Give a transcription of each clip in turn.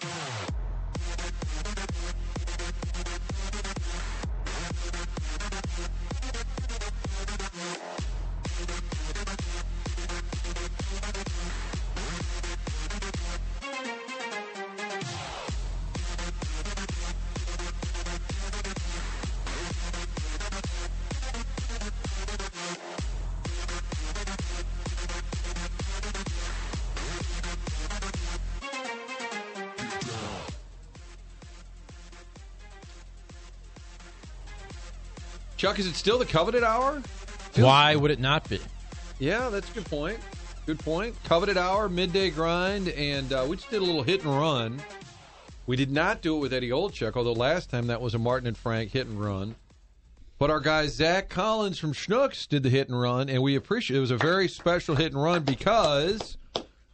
Yeah. Chuck, is it still the coveted hour? Why would it not be? Yeah, that's a good point. Good point. Coveted hour, midday grind, and uh, we just did a little hit and run. We did not do it with Eddie Olczyk, although last time that was a Martin and Frank hit and run. But our guy Zach Collins from Schnucks did the hit and run, and we appreciate it. was a very special hit and run because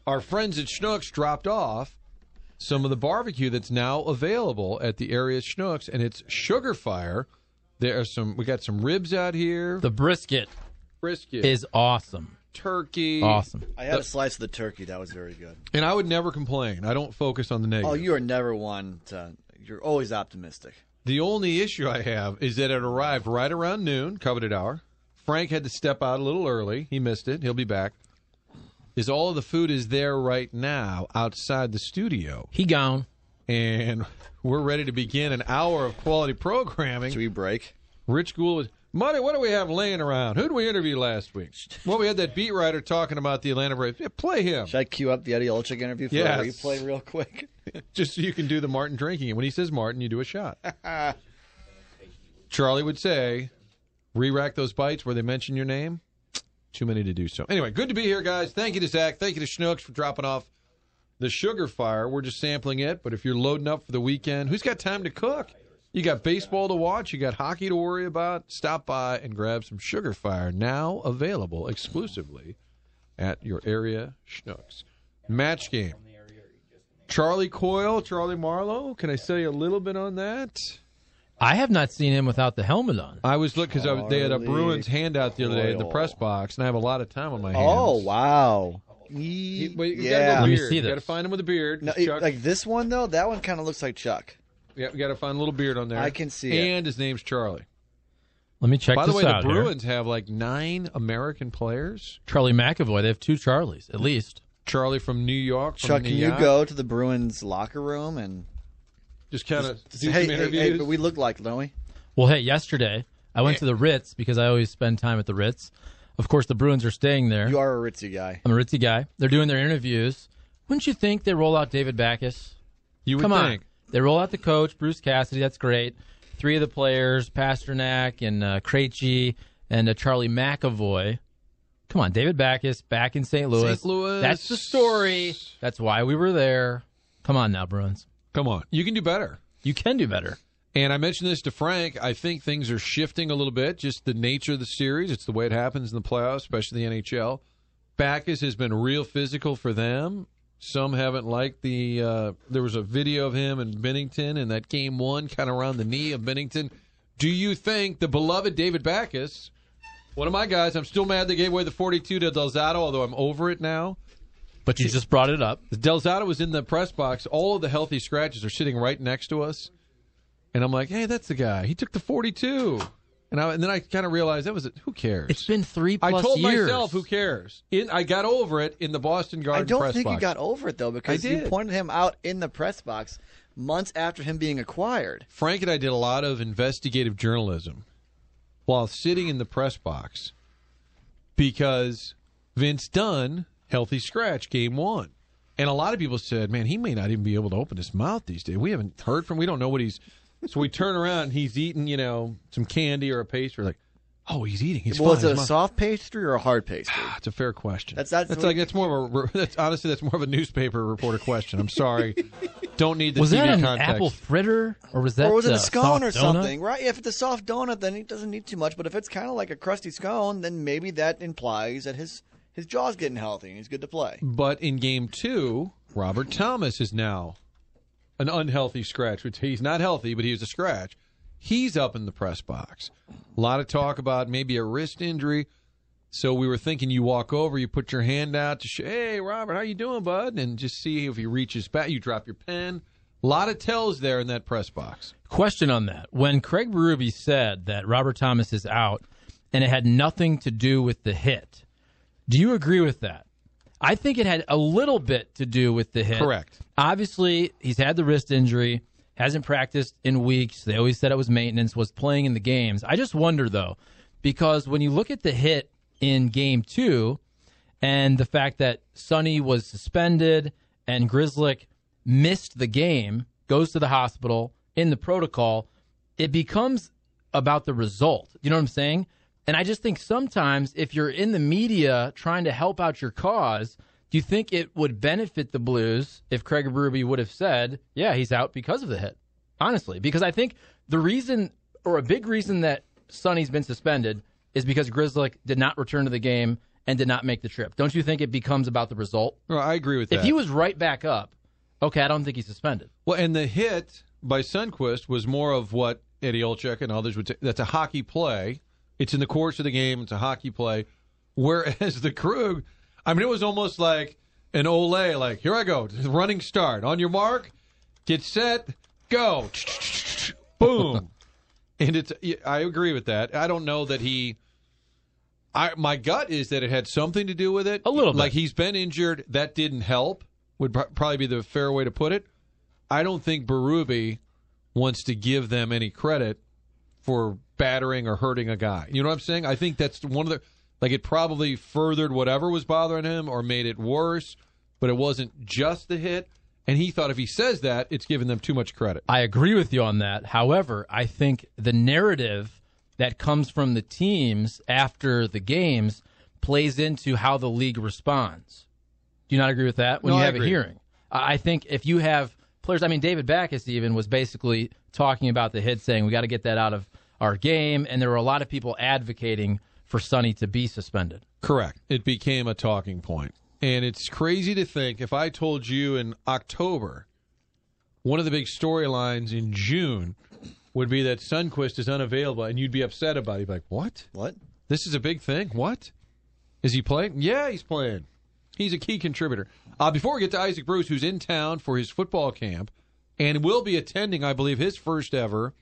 our friends at Schnucks dropped off some of the barbecue that's now available at the area Schnucks, and it's Sugar Fire. There are some. We got some ribs out here. The brisket brisket is awesome. turkey. Awesome. I had a slice of the turkey. That was very good. And I would never complain. I don't focus on the negative. Oh, you are never one to. You're always optimistic. The only issue I have is that it arrived right around noon, coveted hour. Frank had to step out a little early. He missed it. He'll be back. Is all of the food is there right now outside the studio, He gone. and we're ready to begin an hour of quality programming. Should we break? Rich Gould was Money, what do we have laying around? Who did we interview last week? Well, we had that beat writer talking about the Atlanta Braves. Yeah, play him. Should I cue up the Eddie Olczyk interview for Yes. a replay real quick? just so you can do the Martin drinking. And when he says Martin, you do a shot. Charlie would say, re-rack those bites where they mention your name. Too many to do so. Anyway, good to be here, guys. Thank you to Zach. Thank you to Schnucks for dropping off the sugar fire. We're just sampling it, but if you're loading up for the weekend, who's got time to cook? You got baseball to watch, you got hockey to worry about. Stop by and grab some sugar fire now available exclusively at your area Schnucks. Match game. Charlie Coyle, Charlie Marlowe. Can I say a little bit on that? I have not seen him without the helmet on. I was looking because they had a Bruins handout the other day at the press box, and I have a lot of time on my oh, hands. Oh wow! You, well, you yeah. gotta go Let me beard. see You got to find him with a beard. No, 'cause it- Chuck- like this one though, that one kind of looks like Chuck. Yeah, we got to find a little beard on there. I can see it. And his name's Charlie. Let me check By the this way, the out here. Bruins have like nine American players. Charlie McAvoy. They have two Charlies at least. Charlie from New York. From Chuck, can you yacht. go to the Bruins locker room and Just kind of do say, hey, some hey, interviews. hey, but we look like, don't we? Well, hey, yesterday I went to the Ritz because I always spend time at the Ritz. Of course, the Bruins are staying there. You are a ritzy guy. I'm a Ritzy guy. They're doing their interviews. Wouldn't you think they roll out David Backes? you would Come on. They roll out the coach, Bruce Cassidy. That's great. Three of the players, Pastrnak and uh, Krejci and uh, Charlie McAvoy. Come on, David Backes back in St. Louis. St. Louis. That's the story. That's why we were there. Come on now, Bruins. Come on, you can do better. You can do better. And I mentioned this to Frank. I think things are shifting a little bit. Just the nature of the series. It's the way it happens in the playoffs, especially the NHL. Backes has been real physical for them. Some haven't liked the. Uh, there was a video of him in Binnington, and that game one kind of around the knee of Binnington. Do you think the beloved David Backes, one of my guys, I'm still mad they gave away the 42 to Del Zotto, although I'm over it now. But you just brought it up. Del Zotto was in the press box. All of the healthy scratches are sitting right next to us. And I'm like, hey, that's the guy. He took the 42. And, I, and then I kind of realized that was it. Who cares? It's been three plus I told years. myself, who cares? In, I got over it in the Boston Garden I don't think box. you got over it though because I you did. pointed him out in the press box months after him being acquired. Frank and I did a lot of investigative journalism while sitting in the press box because Vince Dunn, healthy scratch, game one. And a lot of people said, man, he may not even be able to open his mouth these days. We haven't heard from We don't know what he's. So we turn around and he's eating, you know, some candy or a pastry. Like, Oh, he's eating. He's was fine. it a soft pastry or a hard pastry? Ah, that's a fair question. That's- that's what- like that's more of a that's honestly that's more of a newspaper reporter question. I'm sorry, don't need the was TV that an context. apple fritter or was that or was it a scone or soft donut? something? Right? If it's a soft donut, then it doesn't need too much. But if it's kind of like a crusty scone, then maybe that implies that his his jaw's getting healthy and he's good to play. But in game two, Robert Thomas is now an unhealthy scratch, which he's not healthy, but he was a scratch. He's up in the press box. A lot of talk about maybe a wrist injury. So we were thinking you walk over, you put your hand out to say, "Hey, Robert, how you doing, bud?" and just see if he reaches back. You drop your pen. A lot of tells there in that press box. Question on that. When Craig Berube said that Robert Thomas is out and it had nothing to do with the hit, do you agree with that? I think it had a little bit to do with the hit. Correct. Obviously, he's had the wrist injury, hasn't practiced in weeks. They always said it was maintenance, was playing in the games. I just wonder, though, because when you look at the hit in game two and the fact that Sonny was suspended and Grzelcyk missed the game, goes to the hospital in the protocol, it becomes about the result. You know what I'm saying? And I just think sometimes if you're in the media trying to help out your cause, do you think it would benefit the Blues if Craig Berube would have said, yeah, he's out because of the hit? Honestly, because I think the reason or a big reason that Sonny's been suspended is because Grzelcyk did not return to the game and did not make the trip. Don't you think it becomes about the result? Well, I agree with that. If he was right back up, okay, I don't think he's suspended. Well, and the hit by Sundqvist was more of what Eddie Olczyk and others would say. That's a hockey play. It's in the course of the game. It's a hockey play. Whereas the Krug, I mean, it was almost like an Olay, like, here I go, running start. On your mark, get set, go. Boom. and it's, I agree with that. I don't know that he, I my gut is that it had something to do with it. A little bit. Like he's been injured. That didn't help, would pro- probably be the fair way to put it. I don't think Berube wants to give them any credit for battering or hurting a guy. You know what I'm saying? I think that's one of the like it probably furthered whatever was bothering him or made it worse, but it wasn't just the hit. And he thought if he says that, it's giving them too much credit. I agree with you on that. However, I think the narrative that comes from the teams after the games plays into how the league responds. Do you not agree with that when No, you have a hearing? I I think if you have players, I mean, David Backes even was basically talking about the hit, saying we got to get that out of our game, and there were a lot of people advocating for Sonny to be suspended. Correct. It became a talking point. And it's crazy to think if I told you in October, one of the big storylines in June would be that Sundqvist is unavailable and you'd be upset about it. You'd be like, what? What? This is a big thing? What? Is he playing? Yeah, he's playing. He's a key contributor. Uh, before we get to Isaac Bruce, who's in town for his football camp and will be attending, I believe, his first ever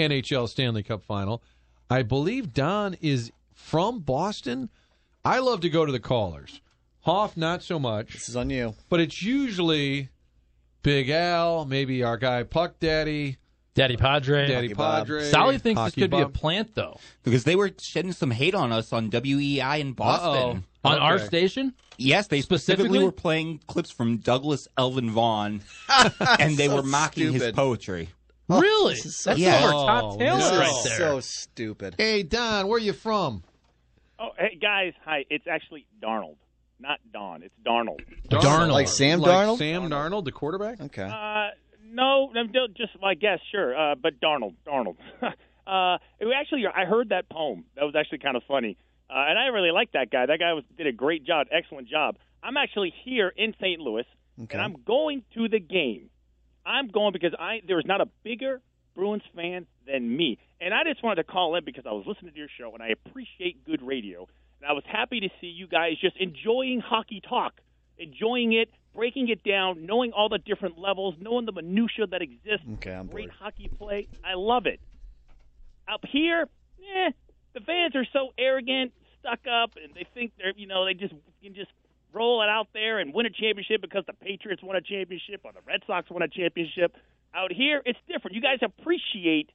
NHL Stanley Cup final. I believe Don is from Boston. I love to go to the callers. Hoff, not so much, This is on you. but it's usually Big Al, maybe our guy Puck Daddy, Daddy Padre. Daddy Hockey Bob. Padre. Sally thinks this Hockey could be a plant, though. because they were shedding some hate on us on WEEI in Boston. On our station? Yes, they Specifically? specifically were playing clips from Douglas Elvin Vaughn, and they So were mocking his stupid. Poetry. really? this so- That's Yeah. our top Oh, talent no. right there. So stupid. Hey, Don, where are you from? Oh, hey guys, hi. It's actually Darnold, not Don. It's Darnold. Darnold. Like Sam Like Darnold? Sam Darnold, the quarterback? Okay. Uh, no, no, no, just I guess sure, uh, but Darnold, Darnold. uh, it was actually, I heard that poem. That was actually kind of funny, uh, and I really like that guy. That guy was did a great job, excellent job. I'm actually here in St. Louis, Okay. and I'm going to the game. I'm going because I there is not a bigger Bruins fan than me, and I just wanted to call in because I was listening to your show and I appreciate good radio, and I was happy to see you guys just enjoying hockey talk, enjoying it, breaking it down, knowing all the different levels, knowing the minutia that exists. Okay, I'm Great bored. hockey play. I love it. Up here, eh, the fans are so arrogant, stuck up, and they think they're you know they just can just roll it out there and win a championship because the Patriots won a championship or the Red Sox won a championship. Out here, it's different. You guys appreciate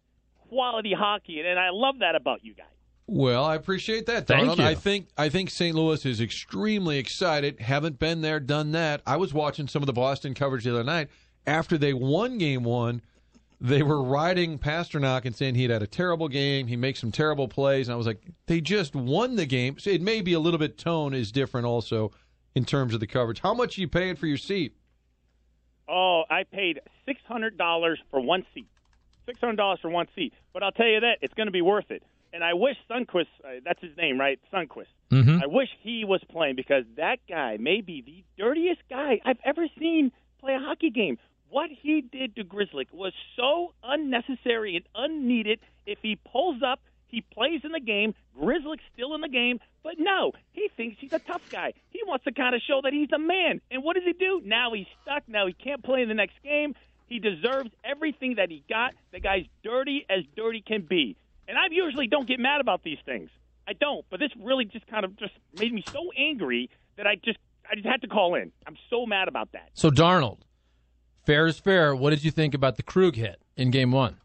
quality hockey, and, and I love that about you guys. Well, I appreciate that, Thank Darnold. you. I think I think St. Louis is extremely excited. Haven't been there, done that. I was watching some of the Boston coverage the other night after they won Game One. they were riding Pastrnak and saying he had had a terrible game. He makes some terrible plays. And I was like, they just won the game. So it may be a little bit tone is different also in terms of the coverage. How much are you paying for your seat? Oh, I paid six hundred dollars for one seat. Six hundred dollars for one seat. But I'll tell you that it's going to be worth it. And I wish Sundqvist, uh, that's his name, right? Sundqvist. Mhm. I wish he was playing because that guy may be the dirtiest guy I've ever seen play a hockey game. What he did to Grizzly was so unnecessary and unneeded. If he pulls up, he plays in the game. Grizzly's still in the game, but no, he thinks he's a tough guy. Wants to kind of show that he's a man. And what does he do? Now he's stuck. Now he can't play in the next game. He deserves everything that he got. The guy's dirty as dirty can be. And I usually don't get mad about these things. I don't, but this really just kind of just made me so angry that I just I just had to call in. I'm so mad about that. So Darnold, fair is fair. What did you think about the Krug hit in Game One?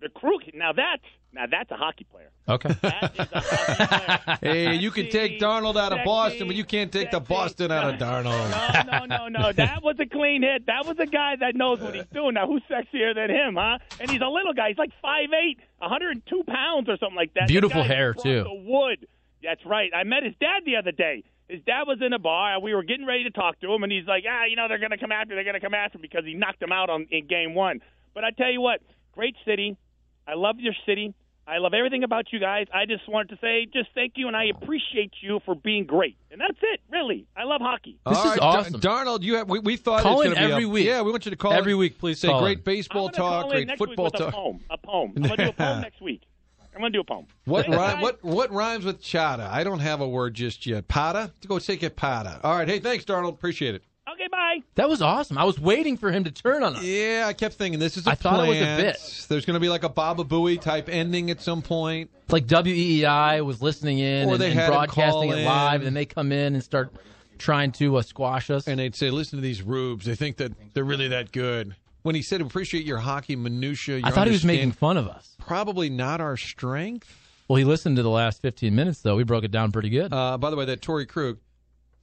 The Krug hit. now that's now that's a hockey player. Okay. That is a hockey player. Hey, you can take Darnold out of sexy, Boston, but you can't take the Boston out of Darnold. No, no, no, no. That was a clean hit. That was a guy that knows what he's doing. Now, who's sexier than him, huh? And he's a little guy. He's like 5'8", 102 pounds or something like that. Beautiful hair, too. The wood. That's right. I met his dad the other day. His dad was in a bar. And we were getting ready to talk to him, and he's like, "Ah, you know, they're going to come after. They're going to come after him because he knocked him out on in game one." But I tell you what, great city. I love your city. I love everything about you guys. I just wanted to say, just thank you, and I appreciate you for being great. And that's it, really. I love hockey. This All is right, Dar- awesome. Darnold. You have we, we thought Call it in was going to be every a- week. Yeah, we want you to call Every in. week, please say call great in. baseball I'm talk, call in great next football week with talk. A poem. A poem. I'm gonna do a poem next week. I'm gonna do a poem. What Thanks, rhyme, what what rhymes with chata? I don't have a word just yet. Pata? Go take it pata. All right. Hey, thanks, Darnold. Appreciate it. Okay, bye. That was awesome. I was waiting for him to turn on us. Yeah, I kept thinking this is a I thought it was a plant. bit. There's going to be like a Baba Booey type ending at some point. It's like WEEI was listening in Or and, they and had broadcasting it live, in. and they come in and start trying to uh, squash us. And they'd say, listen to these rubes. They think that they're really that good. When he said, appreciate your hockey minutia, I thought he was making fun of us. Probably not our strength. Well, he listened to the last 15 minutes, though. We broke it down pretty good. Uh, by the way, that Torey Krug,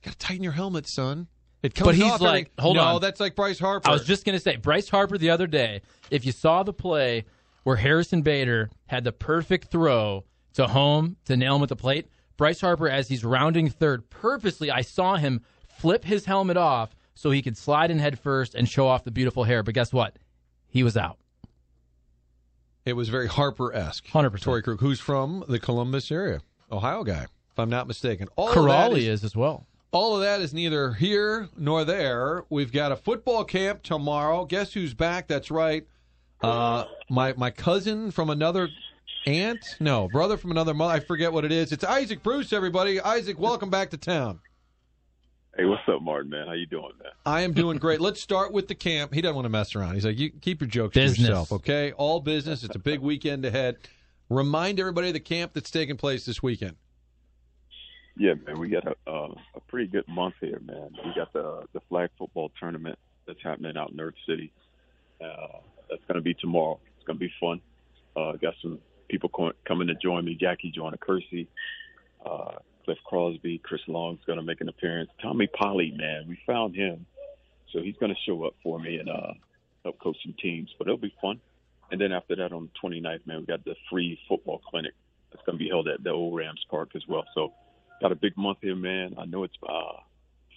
got to tighten your helmet, son. It comes But he's off like- every- hold no, on. that's like Bryce Harper. I was just going to say, Bryce Harper the other day, if you saw the play where Harrison Bader had the perfect throw to home to nail him at the plate, Bryce Harper, as he's rounding third, purposely, I saw him flip his helmet off so he could slide in head first and show off the beautiful hair. But guess what? He was out. It was very Harper esque. 100%. Torey Krug, who's from the Columbus area, Ohio guy, if I'm not mistaken. All Corrali is- is as well. All of that is neither here nor there. We've got a football camp tomorrow. Guess who's back? That's right. Uh, my my cousin from another aunt, no brother from another mother. I forget what it is. It's Isaac Bruce. Everybody, Isaac, welcome back to town. Hey, what's up, Martin? Man, how you doing, man? I am doing great. Let's start with the camp. He doesn't want to mess around. He's like, you keep your jokes Business. to yourself, okay? All business. It's a big weekend ahead. Remind everybody of the camp that's taking place this weekend. Yeah, man, we got a uh, a pretty good month here, man. We got the the flag football tournament that's happening out in Earth City. Uh, that's going to be tomorrow. It's going to be fun. Uh, got some people co- coming to join me. Jackie Joyner Kersee, uh, Cliff Crosby, Chris Long's going to make an appearance. Tommy Polley, man, we found him, so he's going to show up for me and uh, help coach some teams. But it'll be fun. And then after that, on the 29th, man, we got the free football clinic that's going to be held at the old Rams Park as well. So got a big month here, man. I know it's uh,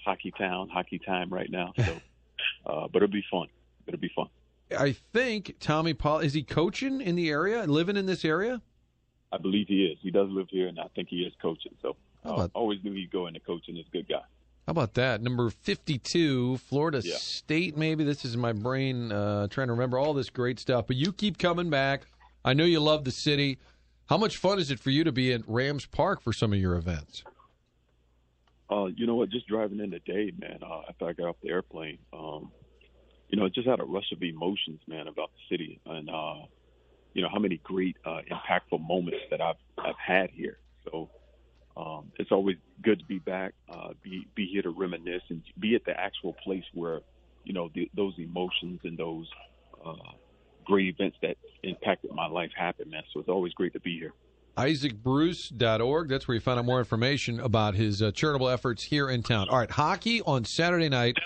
hockey town, hockey time right now. So, uh, but it'll be fun. It'll be fun. I think Tommy Polley is he coaching in the area, and living in this area? I believe he is. He does live here, and I think he is coaching. So How uh, always knew he'd go into coaching. He's a good guy. How about that? Number 52, Florida Yeah. State, maybe. This is my brain uh, trying to remember all this great stuff. But you keep coming back. I know you love the city. How much fun is it for you to be at Rams Park for some of your events? Uh, you know what? Just driving in today, man. Uh, after I got off the airplane, um, you know, just had a rush of emotions, man, about the city, and uh, you know how many great, uh, impactful moments that I've I've had here. So um, it's always good to be back, uh, be be here to reminisce, and be at the actual place where you know the, those emotions and those uh, great events that impacted my life happened, man. So it's always great to be here. IsaacBruce.org. That's where you find out more information about his uh, charitable efforts here in town. All right, hockey on Saturday night.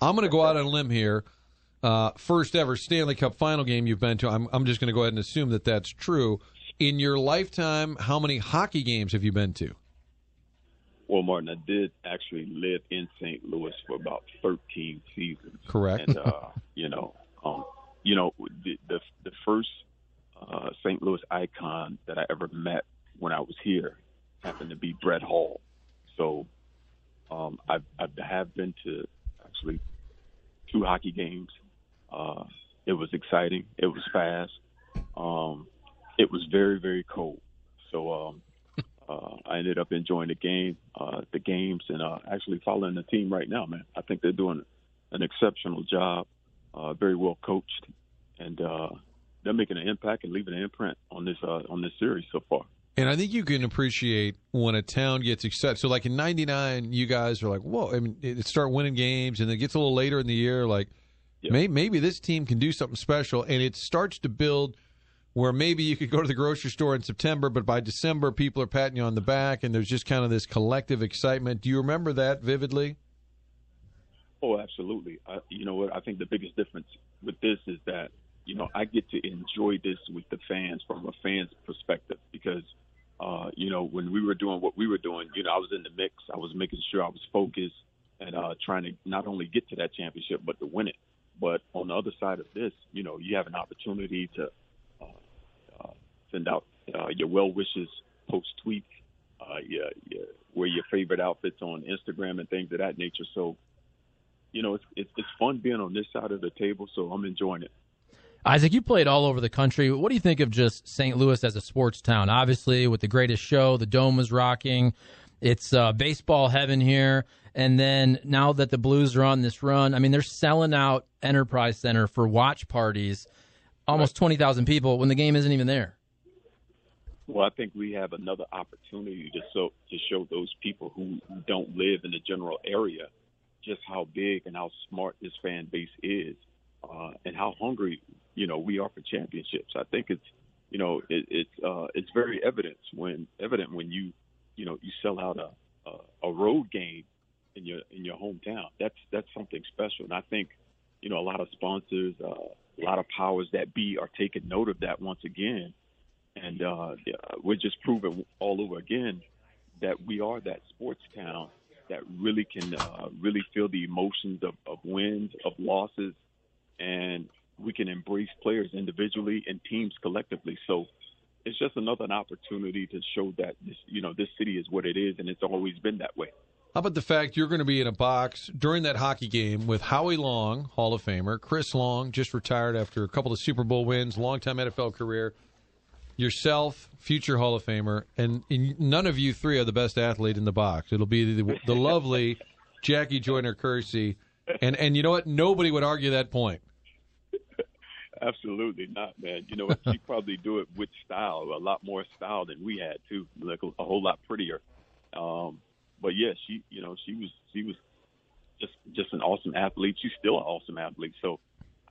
I'm going to go out on a limb here. uh, first ever Stanley Cup final game you've been to. I'm, I'm just going to go ahead and assume that that's true. In your lifetime, how many hockey games have you been to? Well, Martin, I did actually live in St. Louis for about 13 seasons. Correct. And uh, you know, um, you know, the the, the first uh, St. Louis icon that I ever met when I was here happened to be Brett Hull. So um, I, I have been to actually two hockey games. Uh, it was exciting. It was fast. Um, it was very very cold. So um, uh, I ended up enjoying the game, uh, the games, and uh, actually following the team right now. Man, I think they're doing an exceptional job. Uh, very well coached, and uh, they're making an impact and leaving an imprint on this uh, on this series so far. And I think you can appreciate when a town gets excited. So, like in '99, you guys are like, "Whoa!" I mean, it start winning games, and it gets a little later in the year, like may, maybe this team can do something special, and it starts to build where maybe you could go to the grocery store in September, but by December, people are patting you on the back, and there's just kind of this collective excitement. Do you remember that vividly? Oh, absolutely. You know what? I think the biggest difference with this is that you know I get to enjoy this with the fans from a fan's perspective because uh, you know when we were doing what we were doing, you know I was in the mix. I was making sure I was focused and uh, trying to not only get to that championship but to win it. But on the other side of this, you know, you have an opportunity to uh, uh, send out uh, your well wishes, post tweets, uh, yeah, yeah, wear your favorite outfits on Instagram and things of that nature. So you know, it's, it's it's fun being on this side of the table, so I'm enjoying it. Isaac, you played all over the country. What do you think of just St. Louis as a sports town? Obviously, with the greatest show, the dome was rocking. It's uh, baseball heaven here. And then now that the Blues are on this run, I mean, they're selling out Enterprise Center for watch parties, almost 20,000 people when the game isn't even there. Well, I think we have another opportunity to show to show those people who don't live in the general area just how big and how smart this fan base is, uh, and how hungry you know we are for championships. I think it's you know it, it's uh, it's very evident when evident when you you know you sell out a, a a road game in your in your hometown. That's that's something special, and I think you know a lot of sponsors, uh, a lot of powers that be are taking note of that once again, and uh, we're just proving all over again that we are that sports town that really can uh, really feel the emotions of, of wins, of losses, and we can embrace players individually and teams collectively. So it's just another opportunity to show that this, you know, this city is what it is, and it's always been that way. How about the fact you're going to be in a box during that hockey game with Howie Long, Hall of Famer, Chris Long, just retired after a couple of Super Bowl wins, longtime NFL career, yourself, future Hall of Famer, and, and none of you three are the best athlete in the box. It'll be the, the lovely Jackie Joyner Kersee, and and you know what? Nobody would argue that point. Absolutely not, man. You know what? She probably do it with style, a lot more style than we had too, like a, a whole lot prettier. Um, but yeah, she, you know, she was she was just just an awesome athlete. She's still an awesome athlete. So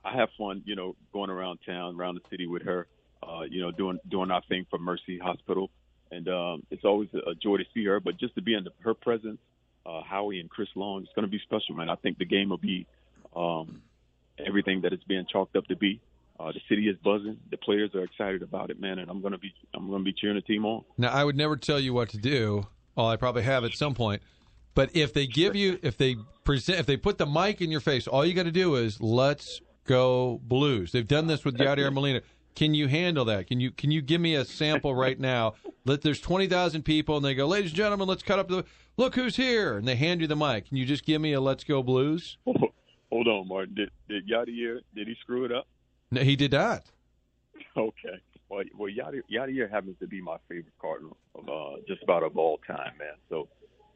I have fun, you know, going around town, around the city with her uh, you know, doing doing our thing for Mercy Hospital, and um, it's always a joy to see her. But just to be in the, her presence, uh, Howie and Chris Long, it's going to be special, man. I think the game will be um, everything that it's being chalked up to be. Uh, the city is buzzing. The players are excited about it, man, and I'm gonna be I'm gonna be cheering the team on. Now, I would never tell you what to do. Well, I probably have at some point. But if they give you, if they present, if they put the mic in your face, all you got to do is let's go Blues. They've done this with Yadier Molina. Can you handle that? Can you can you give me a sample right now? Let there's twenty thousand people and they go, ladies and gentlemen, let's cut up the look who's here, and they hand you the mic. Can you just give me a Let's Go Blues? Hold on, Martin. Did did Yadier did he screw it up? No, he did not. Okay. Well, well, Yadier, Yadier happens to be my favorite Cardinal of uh, just about of all time, man. So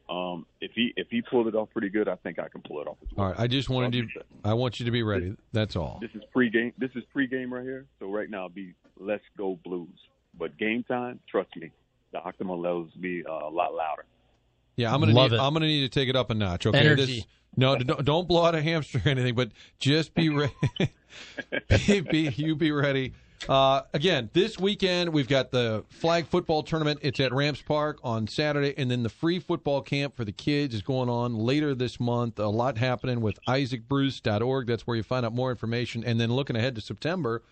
um, if he if he pulled it off pretty good, I think I can pull it off as well. All right, I just wanted you. I want you to be ready. That's all. This is pre-game. This is pre-game right here. So right now, it'll be let's go Blues. But game time, trust me, the Octomom levels be uh, a lot louder. Yeah, I'm gonna Love need. it. I'm gonna need to take it up a notch. Okay, Energy. This, no, don't, don't blow out a hamster or anything, but just be ready. be, be you be ready Uh, again, this weekend we've got the flag football tournament. It's at Rams Park on Saturday, and then the free football camp for the kids is going on later this month. A lot happening with IsaacBruce.org. That's where you find out more information. And then looking ahead to September,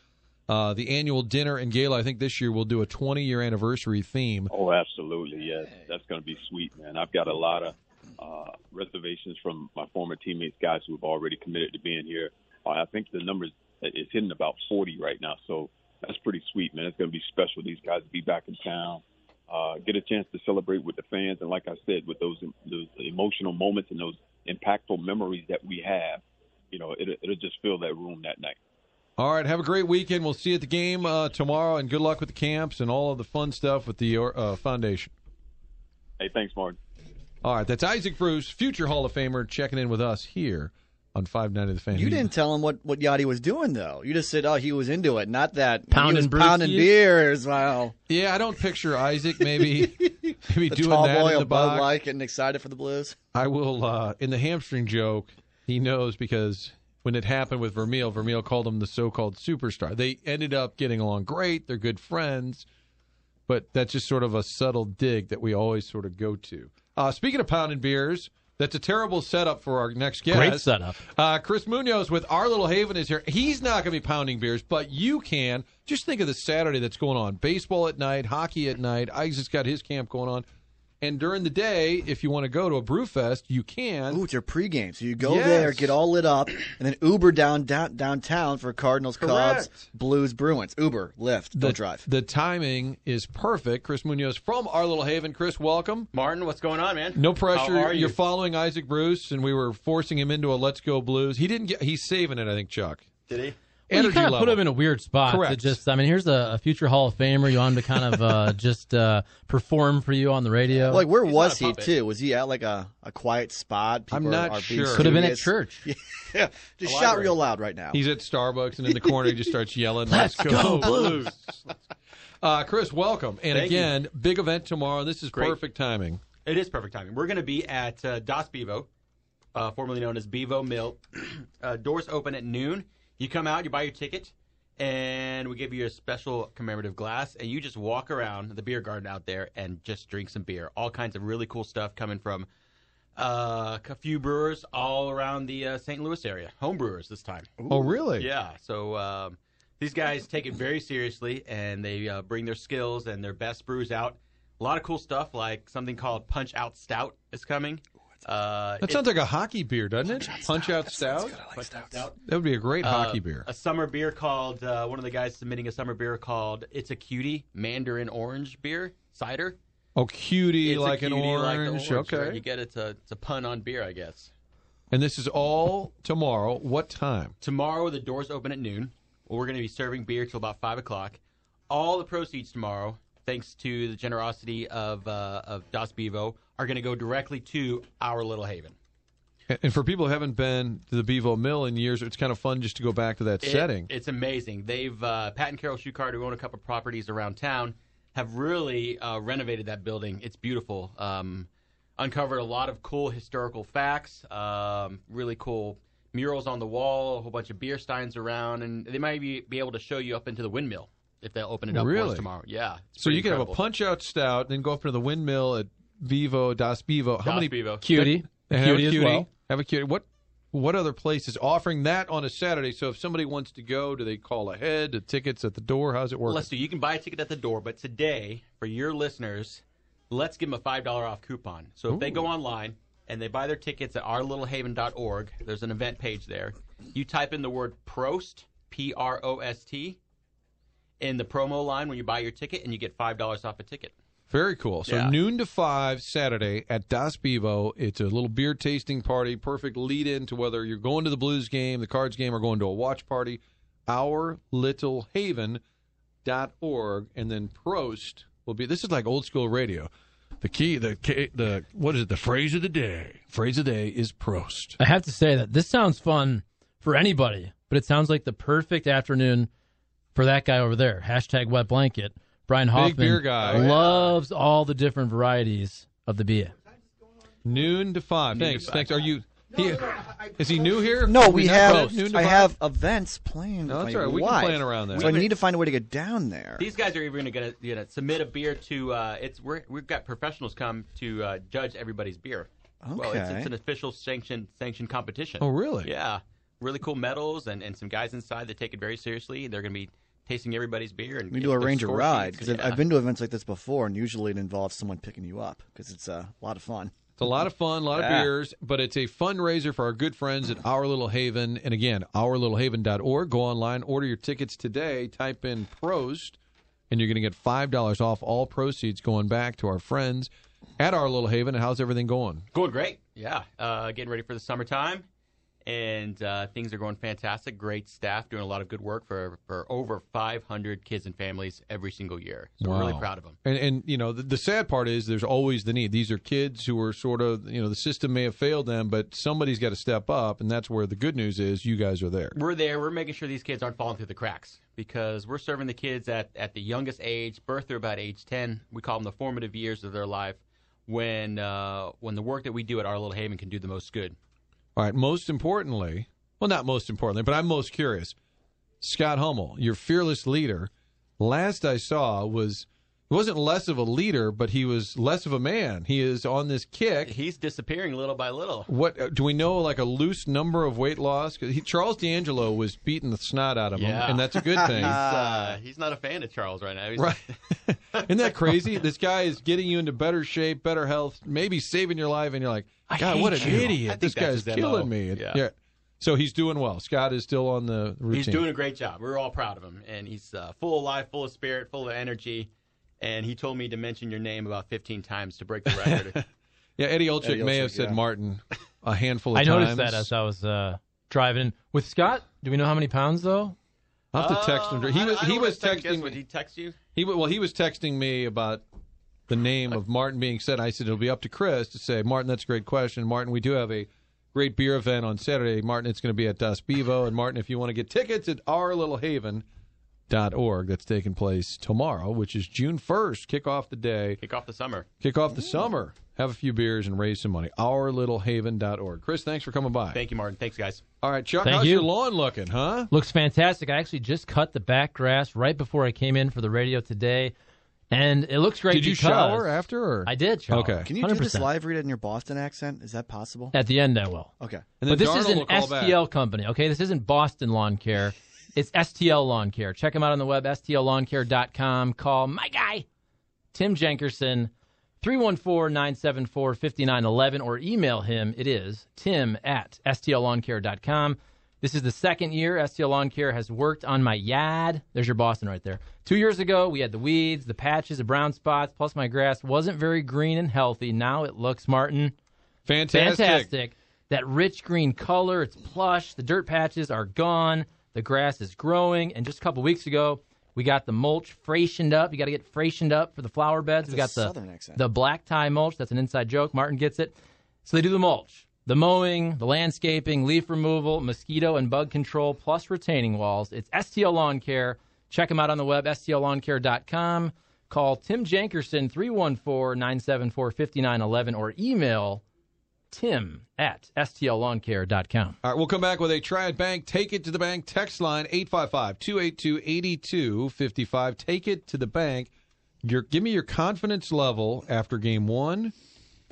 uh, the annual dinner and gala. I think this year we'll do a 20 year anniversary theme. Oh, absolutely. Yes. That's going to be sweet, man. I've got a lot of uh, reservations from my former teammates, guys who have already committed to being here. Uh, I think the numbers is hitting about 40 right now. So that's pretty sweet, man. It's going to be special. These guys to be back in town, uh, get a chance to celebrate with the fans, and like I said, with those those emotional moments and those impactful memories that we have, you know, it, it'll just fill that room that night. All right, have a great weekend. We'll see you at the game uh, tomorrow, and good luck with the camps and all of the fun stuff with the uh, foundation. Hey, thanks, Martin. All right, that's Isaac Bruce, future Hall of Famer, checking in with us here on 590 The Fan. You didn't tell him what, what Yadi was doing, though. You just said, oh, he was into it. Not that Pounding he was brewskis? pounding beers. Wow. Yeah, I don't picture Isaac maybe maybe The doing tall that boy in the of Bud box. Light getting excited for the Blues. I will uh, in the hamstring joke. He knows because when it happened with Vermeil, Vermeil called him the so-called superstar. They ended up getting along great. They're good friends, but that's just sort of a subtle dig that we always sort of go to. Uh, speaking of pounding beers, that's a terrible setup for our next guest. Great setup. Uh, Chris Munoz with Our Little Haven is here. He's not going to be pounding beers, but you can. Just think of the Saturday that's going on. Baseball at night, hockey at night. Isaac's got his camp going on. And during the day, if you want to go to a brew fest, you can. Ooh, it's your pregame. So you go Yes. there, get all lit up, and then Uber down, down downtown for Cardinals, Cubs, Blues, Bruins. Uber, Lyft, the, don't drive. The timing is perfect. Chris Munoz from Our Little Haven. Chris, welcome. Martin, what's going on, man? No pressure. How are you? You're following Isaac Bruce, and we were forcing him into a Let's Go Blues. He didn't get. He's saving it, I think, Chuck. Did he? Well, you Energy kind of level. put him in a weird spot. Correct. To just, I mean, here's a, a future Hall of Famer. You want him to kind of uh, just uh, perform for you on the radio. like, where He's was he, too? Was he at, like, a, a quiet spot? I'm not are being sure. Could have been at church. yeah, just A shout library. real loud right now. He's at Starbucks, and in the corner, he just starts yelling, Let's "Let's go, go Blues!" Uh, Chris, welcome. And Thank you. again, big event tomorrow. This is Great. perfect timing. It is perfect timing. We're going to be at uh, Das Bevo, uh, formerly known as Bevo Mill. uh, doors open at noon. You come out, you buy your ticket, and we give you a special commemorative glass, and you just walk around the beer garden out there and just drink some beer. All kinds of really cool stuff coming from uh, a few brewers all around the uh, St. Louis area. Home brewers this time. Oh, really? Yeah. So um, these guys take it very seriously, and they uh, bring their skills and their best brews out. A lot of cool stuff, like something called Punch Out Stout is coming. Uh, That it- sounds like a hockey beer, doesn't it? Punch Out Stout. Punch Out Stout. That would be a great Uh, hockey beer. A summer beer called uh, one of the guys submitting a summer beer called It's a Cutie Mandarin Orange Beer cider. Oh, cutie It's a like an orange. like an orange, okay. right? You get it. It's a, it's a pun on beer, I guess. And this is all tomorrow. What time? Tomorrow the doors open at noon. We're going to be serving beer till about five o'clock. All the proceeds tomorrow, thanks to the generosity of uh, of Das Bevo, are going to go directly to our Little Haven. And for people who haven't been to the Bevo Mill in years, it's kind of fun just to go back to that It- setting. It's amazing. They've uh, Pat and Carol Schuchard, who own a couple of properties around town, have really uh, renovated that building. It's beautiful. Um, uncovered a lot of cool historical facts. Um, really cool murals on the wall. A whole bunch of beer steins around, and they might be, be able to show you up into the windmill if they'll open it up for Really? us tomorrow. Yeah. so you can have a punch out stout, then go up to the windmill at Vivo Das Bevo. How Das many Bevo. Cutie. They have Cutie a as well. Have a cutie. What what other place is offering that on a Saturday? So if somebody wants to go, do they call ahead? Do tickets at the door? How's it work? Let's do. You can buy a ticket at the door, but today for your listeners, let's give them a five dollar off coupon. So if they go online and they buy their tickets at ourlittlehaven.org, there's an event page there. You type in the word Prost, P R O S T, in the promo line when you buy your ticket, and you get five dollars off a ticket. Very cool. So Yeah. noon to five Saturday at Das Bevo. It's a little beer tasting party. Perfect lead in to whether you're going to the Blues game, the Cards game, or going to a watch party. Our Little Haven dot org and then Prost will be. This is like old school radio. The key, the the what is it? The phrase of the day. Phrase of the day is Prost. I have to say that this sounds fun for anybody, but it sounds like the perfect afternoon for that guy over there. Hashtag wet blanket. Brian Hoffman beer guy. loves all the different varieties of the beer. Noon to five. Noon to Thanks. five. Thanks. Are you He, is he new here? No, Is we have. noon to I five? have events planned. No, that's my all right. We can wife. plan around that. So I We- need to find a way to get down there. These guys are even going to you know, submit a beer to. Uh, it's we're, we've got professionals come to uh, judge everybody's beer. Okay. Well, it's, it's an official sanctioned sanctioned competition. Oh, really? Yeah, really cool medals and, and some guys inside that take it very seriously. They're going to be tasting everybody's beer and We do arrange a score ride sheets. because Yeah. I've been to events like this before, and usually it involves someone picking you up because it's a lot of fun. It's a lot of fun, a lot Yeah. of beers, but it's a fundraiser for our good friends at Our Little Haven. And again, ourlittlehaven.org. Go online, order your tickets today, type in Prost, and you're going to get $5 off all proceeds going back to our friends at Our Little Haven. And how's everything going? Going great. Yeah. Uh, getting ready for the summertime. And uh, things are going fantastic. Great staff doing a lot of good work for, for over 500 kids and families every single year. So we're really proud of them. And, and you know, the, the sad part is there's always the need. These are kids who are sort of, you know, the system may have failed them, but somebody's got to step up. And that's where the good news is you guys are there. We're there. We're making sure these kids aren't falling through the cracks because we're serving the kids at, at the youngest age, birth through about age 10. We call them the formative years of their life when, uh, when the work that we do at Our Little Haven can do the most good. All right. Most importantly, well, not most importantly, but I'm most curious. Scott Hummel, your fearless leader, last I saw was he wasn't less of a leader, but he was less of a man. He is on this kick. He's disappearing little by little. What uh, do we know? Like a loose number of weight loss. he, Charles D'Angelo was beating the snot out of him, and that's a good thing. He's, uh, he's not a fan of Charles right now. He's, Right. Isn't that crazy? This guy is getting you into better shape, better health, maybe saving your life, and you're like, God, what an you." Idiot! This guy's killing me. Yeah. So he's doing well. Scott is still on the routine. He's doing a great job. We're all proud of him, and he's uh, full of life, full of spirit, full of energy. And he told me to mention your name about 15 times to break the record. Yeah, Eddie Olczyk Eddie may have said yeah. Martin a handful of I times. noticed that as I was uh, driving with Scott. Do we know how many pounds though? I'll have to text him. He I- was I he was wanna guess, texting Would he text you? He well he was texting me about the name of Martin being said. I said it'll be up to Chris to say Martin. That's a great question, Martin. We do have a great beer event on Saturday, Martin. It's going to be at Das Bevo, and Martin, if you want to get tickets at Our Little Haven. Dot org that's taking place tomorrow, which is June first. Kick off the day. Kick off the summer. Kick off the summer. Have a few beers and raise some money. OurLittleHaven.org. Chris, thanks for coming by. Thank you, Martin. Thanks, guys. All right, Chuck, Thank how's you. your lawn looking, huh? Looks fantastic. I actually just cut the back grass right before I came in for the radio today, and it looks great. Did you because- shower after? Or? I did shower. Okay. Can you do this 100%. live read it in your Boston accent? Is that possible? At the end, I will. Okay. And but this is an will back. STL company, okay? This isn't Boston Lawn Care. It's STL Lawn Care. Check them out on the web, stllawn.care.com. Call my guy, Tim Jenkerson, 314-974-5911, or email him. It is tim at stllawn.care.com. This is the second year STL Lawn Care has worked on my yard. There's your Boston right there. Two years ago, we had the weeds, the patches, the brown spots, plus my grass wasn't very green and healthy. Now it looks, Martin, Fantastic. Fantastic. That rich green color, it's plush. The dirt patches are gone. The grass is growing. And just a couple weeks ago, we got the mulch frationed up. You got to get frationed up for the flower beds. That's we got the accent. the black tie mulch. That's an inside joke. Martin gets it. So they do the mulch, the mowing, the landscaping, leaf removal, mosquito and bug control, plus retaining walls. It's STL Lawn Care. Check them out on the web, stllawncare.com. Call Tim Jankerson, 314-974-5911, or email tim at stllawncare.com. All right, we'll come back with a try Triad Bank Take It to the Bank text line 855-282-8255. Take it to the bank. Your give me your confidence level after game 1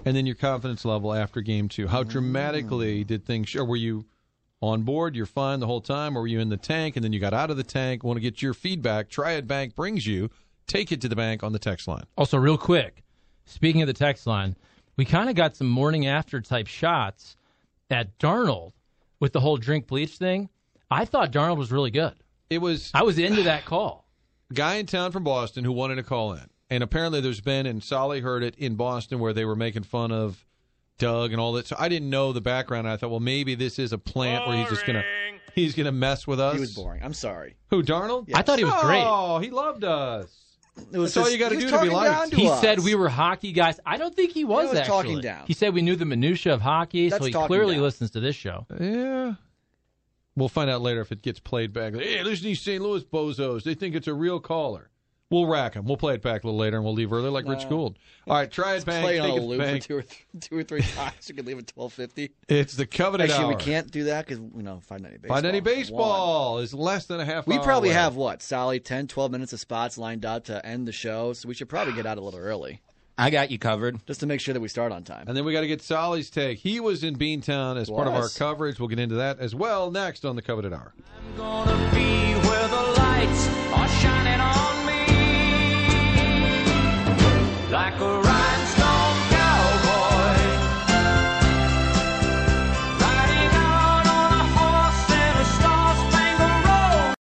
and then your confidence level after game 2. How dramatically mm. did things or were you on board, you're fine the whole time or were you in the tank and then you got out of the tank? Want to get your feedback. Triad Bank brings you Take It to the Bank on the text line. Also, real quick, speaking of the text line, we kind of got some morning after type shots at Darnold with the whole drink bleach thing. I thought Darnold was really good. It was I was into that call. guy in town from Boston who wanted to call in. And apparently there's been, and Solly heard it in Boston where they were making fun of Doug and all that. So I didn't know the background. I thought, well, maybe this is a plant where he's just gonna he's gonna mess with us. He was boring. I'm sorry. Who Darnold? I thought he was great. Oh, he loved us. It was That's all you got to do to be talking liked. to He us. said we were hockey guys. I don't think he was, was actually. talking down. He said we knew the minutia of hockey, That's so he clearly down. listens to this show. Yeah. We'll find out later if it gets played back. Hey, listen to these St. Louis bozos. They think it's a real caller. We'll rack them. We'll play it back a little later, and we'll leave early like Rich Gould. All right, try it, bank. Play it on a it, loop for two or, th- two or three times. You can leave at twelve fifty. It's the coveted Actually, hour. we can't do that because you know five ninety baseball. Find any One. baseball is less than a half. We hour probably away. have what, Sally, 10, 12 minutes of spots lined up to end the show, so we should probably get out a little early. I got you covered. Just to make sure that we start on time. And then we got to get Solly's take. He was in Beantown as part of our coverage. We'll get into that as well next on the Coveted Hour. Like a rhinestone